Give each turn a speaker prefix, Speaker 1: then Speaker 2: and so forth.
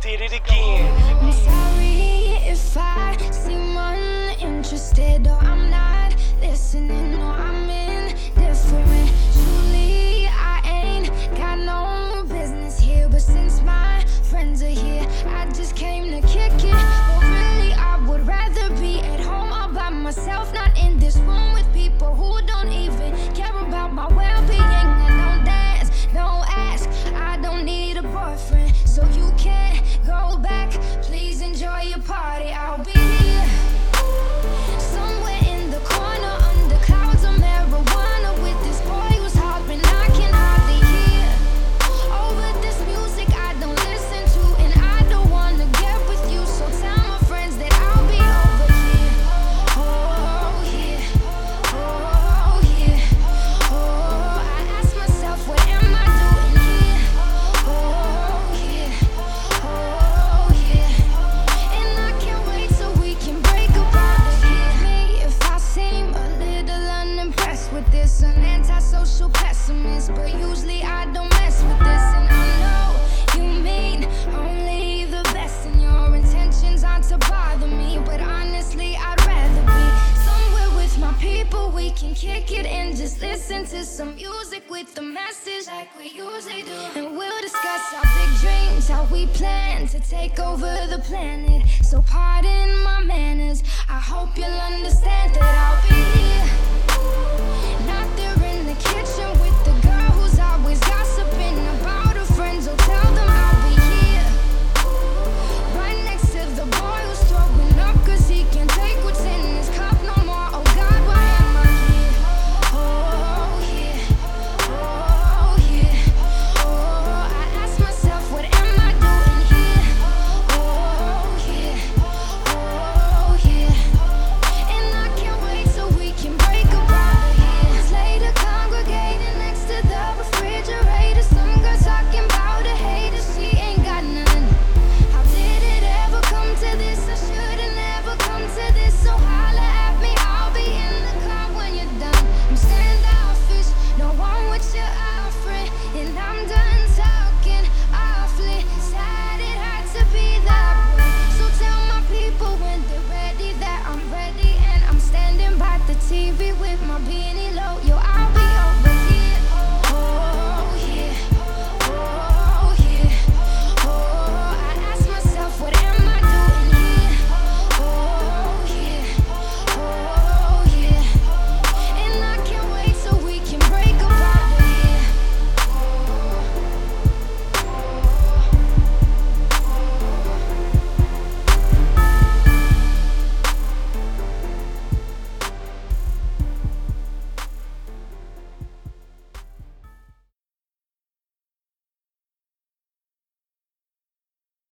Speaker 1: hit it again.
Speaker 2: I'm sorry if I seem uninterested or I'm not listening or I'm indifferent. Truly, I ain't got no business here, but since my friends are here, I just came to kick it. But really, I would rather be at home all by myself, not in this room with people who don't even care about my well-being. Pessimist, but usually I don't mess with this. And I know you mean only the best, and your intentions aren't to bother me. But honestly, I'd rather be somewhere with my people. We can kick it and just listen to some music with the message like we usually do. And we'll discuss our big dreams, how we plan to take over the planet. So pardon my manners. I hope you'll